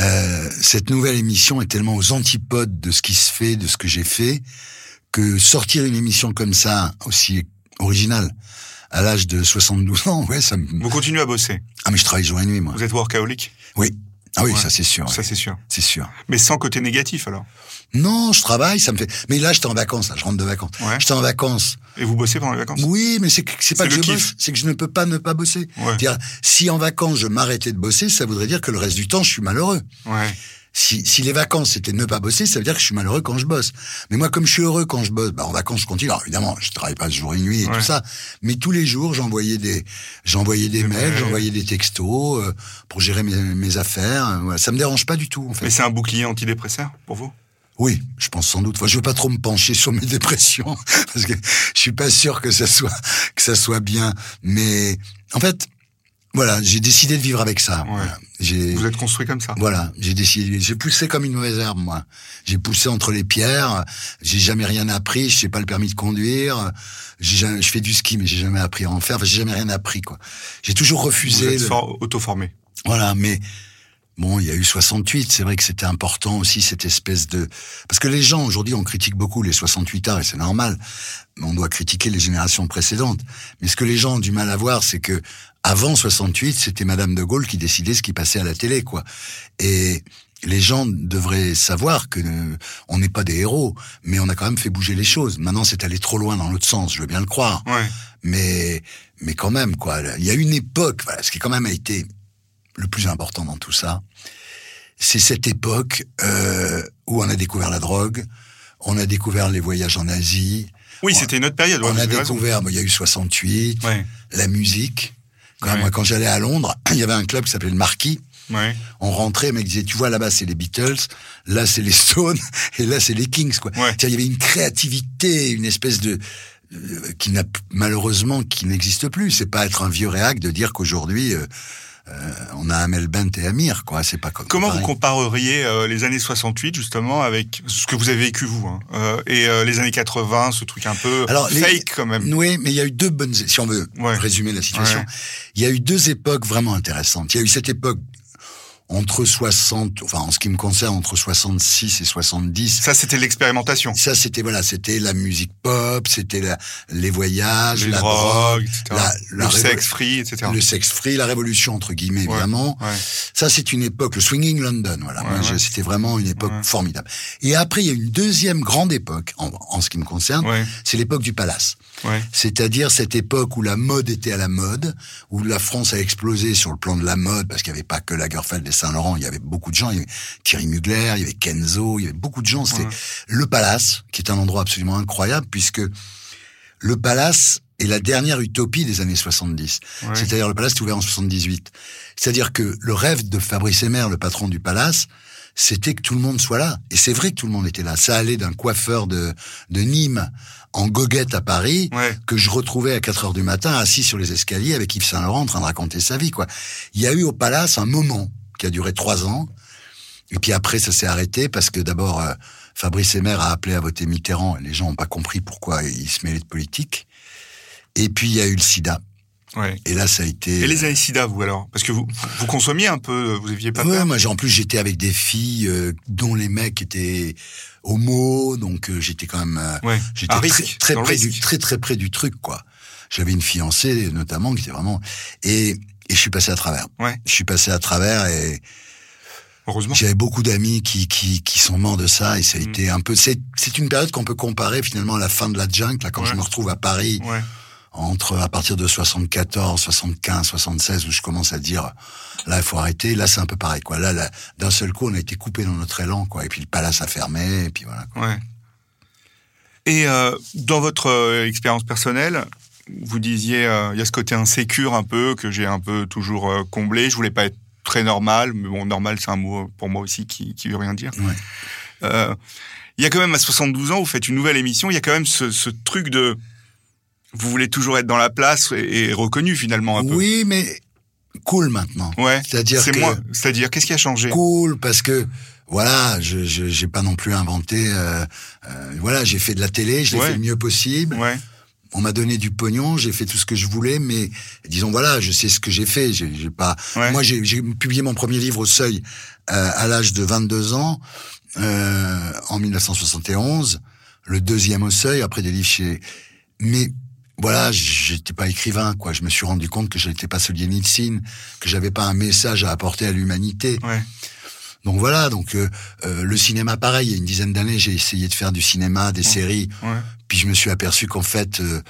Euh, cette nouvelle émission est tellement aux antipodes de ce qui se fait, de ce que j'ai fait, que sortir une émission comme ça, aussi originale, à l'âge de 72 ans, ouais, ça me... Vous continuez à bosser. Ah, mais je travaille jour et nuit, moi. Vous êtes workaholic. Ah oui, Ouais. ça c'est sûr. Ça, c'est sûr. C'est sûr. Mais sans côté négatif, alors? Non, je travaille, ça me fait... Mais là, j'étais en vacances, là, je rentre de vacances. Ouais. J'étais en vacances. Et vous bossez pendant les vacances? Oui, mais c'est que- c'est pas que je kiff. bosse, c'est que je ne peux pas ne pas bosser. Ouais. C'est-à-dire, si en vacances je m'arrêtais de bosser, ça voudrait dire que le reste du temps, je suis malheureux. Ouais. Si, si les vacances c'était ne pas bosser, ça veut dire que je suis malheureux quand je bosse. Mais moi, comme je suis heureux quand je bosse, bah, en vacances je continue. Alors évidemment, je travaille pas jour et nuit et Ouais. tout ça, mais tous les jours j'envoyais des, j'envoyais des, mails, j'envoyais des textos euh, pour gérer mes, mes affaires. euh. Ça me dérange pas du tout en fait. Mais c'est un bouclier antidépresseur pour vous? Oui, je pense sans doute. Enfin, je veux pas trop me pencher sur mes dépressions parce que je suis pas sûr que ça soit que ça soit bien. Mais en fait, voilà, j'ai décidé de vivre avec ça. Ouais. Voilà. Vous êtes construit comme ça voilà, j'ai décidé, j'ai poussé comme une mauvaise herbe, moi. J'ai poussé entre les pierres, j'ai jamais rien appris, je sais pas le permis de conduire, j'ai jamais- je fais du ski, mais j'ai jamais appris à en faire, enfin, j'ai jamais rien appris, quoi. J'ai toujours Vous refusé. êtes de- for- auto-formé. Voilà, mais Bon, il y a eu 68, c'est vrai que c'était important aussi cette espèce de... Parce que les gens, aujourd'hui, on critique beaucoup les 68 arts, et c'est normal, mais on doit critiquer les générations précédentes. Mais ce que les gens ont du mal à voir, c'est que avant 68, c'était Madame de Gaulle qui décidait ce qui passait à la télé, quoi. Et les gens devraient savoir que euh, on n'est pas des héros, mais on a quand même fait bouger les choses. Maintenant, c'est allé trop loin dans l'autre sens, je veux bien le croire. Ouais. Mais, mais quand même, quoi. Il y a une époque, voilà, ce qui quand même a été le plus important dans tout ça, c'est cette époque euh, où on a découvert la drogue, on a découvert les voyages en Asie, Oui, c'était une autre période. on a découvert, bon, il y a eu 68, Ouais, la musique. Quand, Ouais. Moi, quand j'allais à Londres, il y avait un club qui s'appelait le Marquis. ouais. On rentrait, mec disait, tu vois, là-bas, c'est les Beatles, là, c'est les Stones, et là, c'est les Kings, quoi. Ouais. Il y avait une créativité, une espèce de, euh, qui n'a, malheureusement, qui n'existe plus. C'est pas être un vieux réac de dire qu'aujourd'hui, euh, on a Amel Bent et Amir, quoi. C'est pas comme Comment vous compareriez euh, les années 68 justement avec ce que vous avez vécu vous hein, euh, et euh, les années 80, ce truc un peu Alors, les- fake quand même? Oui, mais il y a eu deux bonnes, si on veut Ouais. résumer la situation, Ouais. il y a eu deux époques vraiment intéressantes. Il y a eu cette époque entre 60, enfin en ce qui me concerne entre 66 et 70. Ça, c'était l'expérimentation. Ça, c'était voilà, c'était la musique pop, c'était les voyages, Les la drogue, etc. la- la le sexe free, etc. le sexe free, la révolution entre guillemets, Ouais, évidemment. ouais. Ça, c'est une époque, le swinging London, voilà. Ouais, C'était vraiment une époque formidable. Et après, il y a une deuxième grande époque, en, en ce qui me concerne, c'est l'époque du palace. C'est-à-dire cette époque où la mode était à la mode, où la France a explosé sur le plan de la mode, parce qu'il n'y avait pas que Lagerfeld et Saint-Laurent, il y avait beaucoup de gens, il y avait Thierry Mugler, il y avait Kenzo, il y avait beaucoup de gens. C'était Ouais. le Palace, qui est un endroit absolument incroyable, puisque le Palace est la dernière utopie des années 70. Ouais. C'est-à-dire le Palace est ouvert en 78. C'est-à-dire que le rêve de Fabrice Emmer, le patron du Palace, c'était que tout le monde soit là. Et c'est vrai que tout le monde était là. Ça allait d'un coiffeur de, de Nîmes en goguette à Paris, Ouais. que je retrouvais à 4 heures du matin assis sur les escaliers avec Yves Saint-Laurent en train de raconter sa vie, quoi. Il y a eu au Palace un moment qui a duré trois ans. Et puis après, ça s'est arrêté parce que d'abord, euh, Fabrice Emmer a appelé à voter Mitterrand. Et les gens n'ont pas compris pourquoi il se mêlait de politique. Et puis, il y a eu le sida. ouais. Et là, ça a été... Et les années SIDA, vous alors? Parce que vous, vous consommiez un peu, vous aviez pas Ouais, peur? moi, en plus, j'étais avec des filles euh, dont les mecs étaient homo, donc euh, j'étais quand même... euh, Ouais. J'étais très, très près du, très très près du truc, quoi. J'avais une fiancée, notamment, qui était vraiment... Et, et je suis passé à travers. Ouais. Je suis passé à travers et Heureusement. j'avais beaucoup d'amis qui, qui, qui sont morts de ça et ça a Mm. été un peu... C'est c'est une période qu'on peut comparer finalement à la fin de la jungle, là, quand Ouais. je me retrouve à Paris, Ouais. entre à partir de 74, 75, 76 où je commence à dire là il faut arrêter là c'est un peu pareil quoi là, là, d'un seul coup on a été coupé dans notre élan quoi et puis le palace a fermé et puis voilà quoi. Ouais. Et euh, dans votre euh, expérience personnelle, vous disiez, euh, il y a ce côté insécure un peu que j'ai un peu toujours euh, comblé. Je voulais pas être très normal, mais bon, normal c'est un mot pour moi aussi qui, qui veut rien dire. Ouais. Euh, il y a quand même à 72 ans, vous faites une nouvelle émission. Il y a quand même ce, ce truc de, vous voulez toujours être dans la place et, et reconnu finalement un peu. oui mais cool maintenant Ouais. c'est-à-dire C'est que moi. C'est-à-dire, qu'est-ce qui a changé? Cool parce que voilà je j'ai pas non plus inventé euh, euh, voilà j'ai fait de la télé je l'ai Ouais. fait le mieux possible Ouais. On m'a donné du pognon, j'ai fait tout ce que je voulais, mais disons voilà, je sais ce que j'ai fait. J'ai j'ai pas. Ouais. Moi, j'ai j'ai publié mon premier livre au Seuil euh, à l'âge de 22 ans euh, en 1971, le deuxième au Seuil après des livres chez. Mais voilà, j'étais pas écrivain quoi. Je me suis rendu compte que je n'étais pas Solzhenitsyn, que j'avais pas un message à apporter à l'humanité. Ouais. Donc voilà, donc euh, euh, le cinéma pareil. Il y a une dizaine d'années, j'ai essayé de faire du cinéma, des séries. Ouais. Puis je me suis aperçu qu'en fait, euh,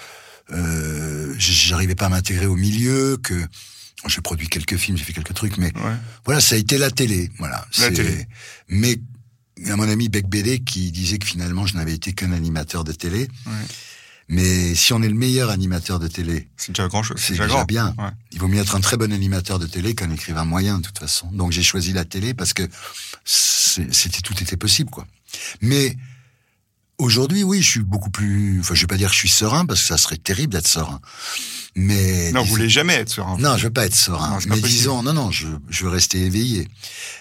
euh, j'arrivais pas à m'intégrer au milieu, que j'ai produit quelques films, j'ai fait quelques trucs, mais Ouais. voilà, ça a été la télé, voilà. La télé. Mais il y a mon ami Bec Bédé qui disait que finalement je n'avais été qu'un animateur de télé. Ouais. Mais si on est le meilleur animateur de télé, C'est déjà grand chose. c'est déjà, bien. Ouais. Il vaut mieux être un très bon animateur de télé qu'un écrivain moyen, de toute façon. Donc j'ai choisi la télé parce que c'était tout était possible, quoi. Mais aujourd'hui, oui, je suis beaucoup plus. Enfin, je vais pas dire que je suis serein parce que ça serait terrible d'être serein. Mais Non, vous voulez jamais être serein. non, je veux pas être serein. Non, mais disons, non, non, je, je veux rester éveillé.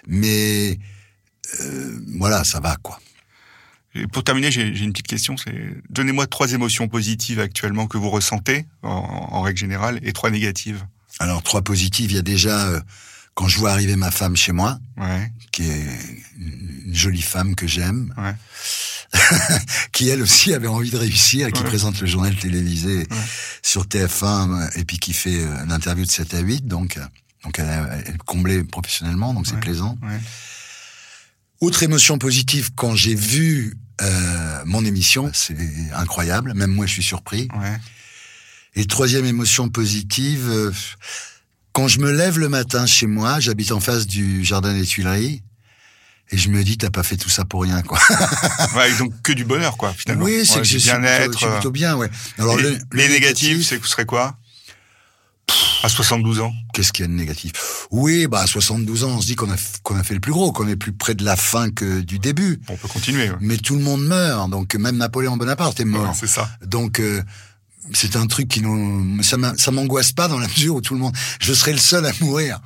Mais euh, voilà, ça va, quoi. Et pour terminer, j'ai j'ai une petite question. C'est donnez-moi trois émotions positives actuellement que vous ressentez en, en règle générale et trois négatives. Alors trois positives, il y a déjà euh, quand je vois arriver ma femme chez moi, Ouais. qui est une jolie femme que j'aime, Ouais. qui elle aussi avait envie de réussir, et qui Ouais. présente le journal télévisé sur TF1 euh, et puis qui fait euh, l'interview de 7 à 8, donc euh, donc elle, est comblée professionnellement, donc c'est plaisant. Ouais. Autre émotion positive quand j'ai vu euh, mon émission, c'est incroyable, même moi je suis surpris. Ouais. Et troisième émotion positive, euh, quand je me lève le matin chez moi, j'habite en face du jardin des Tuileries, et je me dis t'as pas fait tout ça pour rien quoi. Ouais, donc que du bonheur, quoi, finalement. Oui, c'est Ouais, que je suis plutôt, bien-être. je suis plutôt bien, ouais. Alors le, les le négatifs, négatif, c'est que ce serait quoi? À 72 ans Qu'est-ce qu'il y a de négatif? Oui, bah à 72 ans, on se dit qu'on a qu'on a fait le plus gros, qu'on est plus près de la fin que du début. On peut continuer. ouais. Mais tout le monde meurt, donc même Napoléon Bonaparte est mort. Ouais, c'est ça. Donc euh, c'est un truc qui nous ça m'a- ça m'angoisse pas dans la mesure où tout le monde je serais le seul à mourir.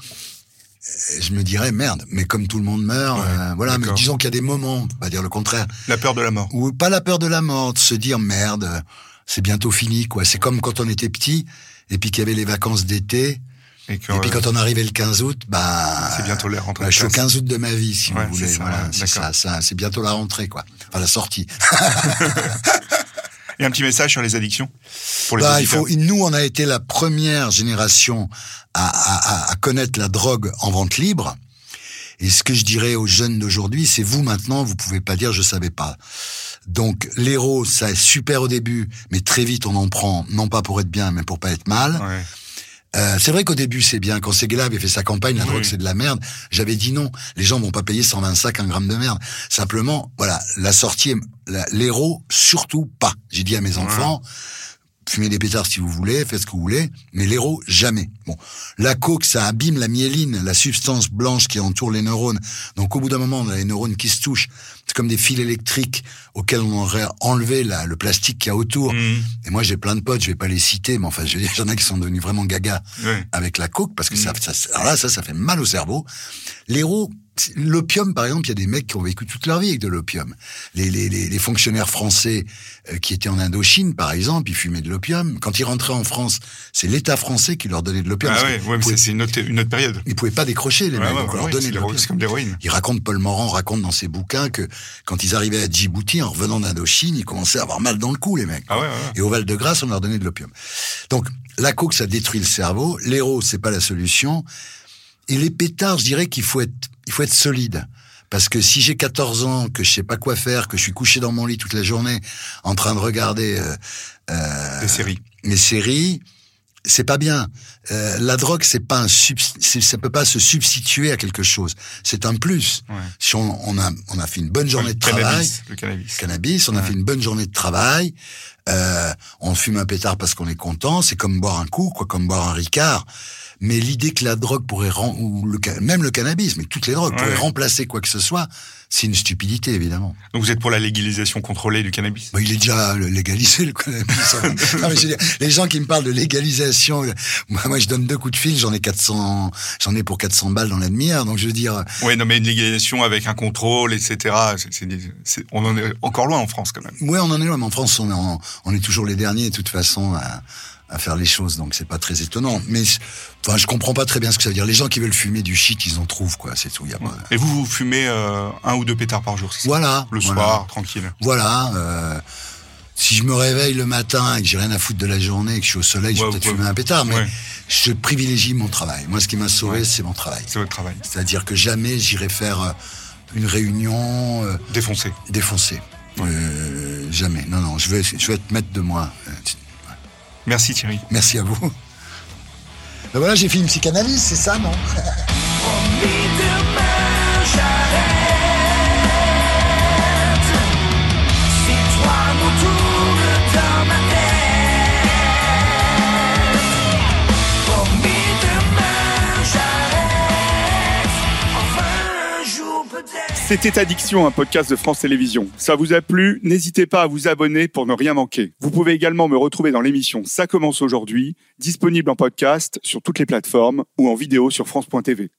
Je me dirais merde, mais comme tout le monde meurt, Ouais, euh, voilà. Mais disons qu'il y a des moments, on va dire le contraire, La peur de la mort. ou pas la peur de la mort, de se dire merde, euh, c'est bientôt fini quoi. C'est comme quand on était petit et puis qu'il y avait les vacances d'été Et, puis euh, quand on arrivait le 15 août, bah c'est bientôt la rentrée. bah, je suis au classe. 15 août de ma vie, si Ouais, vous voulez. c'est voilà, ouais, ça, c'est bientôt la rentrée, quoi. Enfin, la sortie. Et un petit message sur les addictions pour les Bah, il faut, nous, on a été la première génération à, à, à, à connaître la drogue en vente libre. Et ce que je dirais aux jeunes d'aujourd'hui, c'est vous maintenant, vous pouvez pas dire je savais pas. Donc l'héros, ça est super au début, mais très vite on en prend, non pas pour être bien, mais pour pas être mal. Ouais. Euh, c'est vrai qu'au début c'est bien. Quand Seguela avait fait sa campagne, la Oui. drogue c'est de la merde. J'avais dit non. Les gens vont pas payer 125 un gramme de merde. Simplement, voilà, la sortie, l'héros surtout pas. J'ai dit à mes enfants, fumez des pétards si vous voulez, faites ce que vous voulez, mais l'héros jamais. Bon, la coke ça abîme la myéline, la substance blanche qui entoure les neurones. Donc au bout d'un moment, on a les neurones qui se touchent. C'est comme des fils électriques auxquels on aurait enlevé la, le plastique qu'il y a autour. Mhm. Et moi, j'ai plein de potes, je vais pas les citer, mais enfin, je veux dire, il y en a qui sont devenus vraiment gaga avec la coke, parce que ça, Mm. ça, alors là, ça, ça fait mal au cerveau. L'héros, l'opium, par exemple, il y a des mecs qui ont vécu toute leur vie avec de l'opium. Les, les, les, les fonctionnaires français euh, qui étaient en Indochine, par exemple, ils fumaient de l'opium. Quand ils rentraient en France, c'est l'État français qui leur donnait de l'opium. Ah ouais, ouais, c'est une autre, une autre période. ils pouvaient pas décrocher, les Ouais, mecs, ouais, donc on ouais, leur donnait de l'opium. c'est comme l'héroïne. Il raconte, Paul Morand raconte dans ses bouquins que quand ils arrivaient à Djibouti, en revenant d'Indochine, ils commençaient à avoir mal dans le cou, les mecs. Ah ouais, ouais, ouais. Et au Val-de-Grâce, on leur donnait de l'opium. Donc, la coke, ça détruit le cerveau. L'héros, c'est pas la solution. Et les pétards, je dirais qu'il faut être, il faut être solide. Parce que si j'ai 14 ans, que je sais pas quoi faire, que je suis couché dans mon lit toute la journée, en train de regarder euh, euh, Des séries. séries, c'est pas bien. Euh, la drogue, c'est pas un ça peut pas se substituer à quelque chose. C'est un plus. Ouais. Si on, on a, on a fait une bonne journée le de travail, cannabis. Le cannabis. cannabis, on a fait une bonne journée de travail, euh, on fume un pétard parce qu'on est content, c'est comme boire un coup, quoi, comme boire un ricard. Mais l'idée que la drogue pourrait ou le, même le cannabis, mais toutes les drogues Ouais. pourraient remplacer quoi que ce soit, c'est une stupidité évidemment. Donc vous êtes pour la légalisation contrôlée du cannabis? Bah, il est déjà euh, légalisé le cannabis. Non, mais je veux dire, les gens qui me parlent de légalisation, euh, moi, moi je donne deux coups de fil, j'en ai 400, j'en ai pour 400 balles dans la demi-heure, donc je veux dire, Oui, non, mais une légalisation avec un contrôle, etc. on en est encore loin en France quand même. Ouais, on en est loin, mais en France, on est, en- on est toujours les derniers, de toute façon, à, à faire les choses, donc c'est pas très étonnant. Mais, enfin, je comprends pas très bien ce que ça veut dire. Les gens qui veulent fumer du shit, ils en trouvent, quoi, c'est tout. Y a pas... Et vous, vous fumez euh, un ou deux pétards par jour, Voilà. Le voilà. soir, tranquille. Voilà. euh, si je me réveille le matin et que j'ai rien à foutre de la journée et que je suis au soleil, je vais peut-être fumer un pétard, mais Ouais. je privilégie mon travail. Moi, ce qui m'a sauvé, Ouais. c'est mon travail. C'est votre travail. C'est-à-dire que jamais j'irai faire euh, une réunion euh, Défoncé. défoncée. Euh, jamais. Non, non, je vais, je vais être maître de moi. Merci Thierry. Merci à vous. Ben voilà, j'ai fait une psychanalyse, c'est ça, non? C'était Addiction, un podcast de France Télévisions. Ça vous a plu? N'hésitez pas à vous abonner pour ne rien manquer. Vous pouvez également me retrouver dans l'émission Ça commence aujourd'hui, disponible en podcast sur toutes les plateformes ou en vidéo sur France.tv.